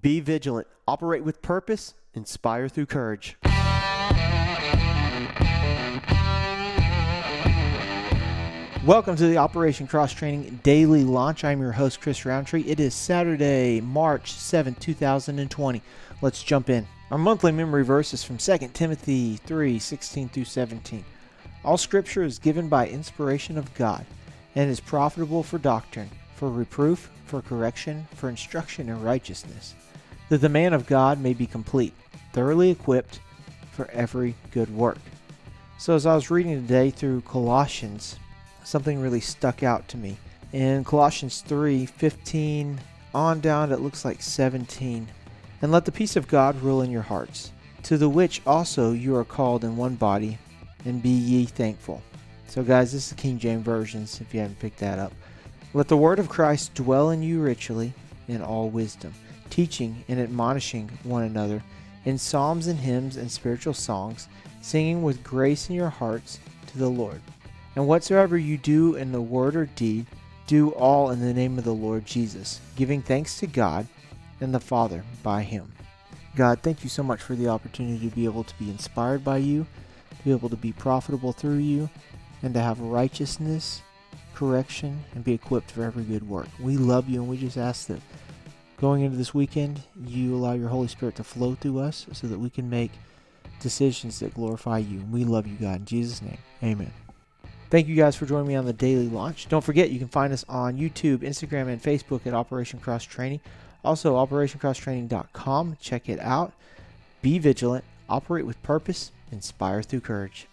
Be vigilant, operate with purpose, inspire through courage. Welcome to the Operation Cross Training Daily Launch. I'm your host, Chris Roundtree. It is Saturday, March 7, 2020. Let's jump in. Our monthly memory verse is from 2 Timothy 3 16 through 17. All scripture is given by inspiration of God and is profitable for doctrine, for reproof, for correction, for instruction in righteousness, that the man of God may be complete, thoroughly equipped for every good work. So, as I was reading today through Colossians, something really stuck out to me. In Colossians 3 15 on down, it looks like 17. And let the peace of God rule in your hearts, to the which also you are called in one body, and be ye thankful. So, guys, this is the King James Versions, if you haven't picked that up. Let the word of Christ dwell in you richly in all wisdom, teaching and admonishing one another in psalms and hymns and spiritual songs, singing with grace in your hearts to the Lord. And whatsoever you do in the word or deed, do all in the name of the Lord Jesus, giving thanks to God and the Father by him. God, thank you so much for the opportunity to be able to be inspired by you, to be able to be profitable through you, and to have righteousness, correction, and be equipped for every good work. We love you, and we just ask that going into this weekend, you allow your Holy Spirit to flow through us so that we can make decisions that glorify you. We love you, God. In Jesus' name, amen. Thank you guys for joining me on the daily launch. Don't forget, you can find us on YouTube, Instagram, and Facebook at Operation Cross Training. Also, OperationCrossTraining.com. Check it out. Be vigilant, operate with purpose, inspire through courage.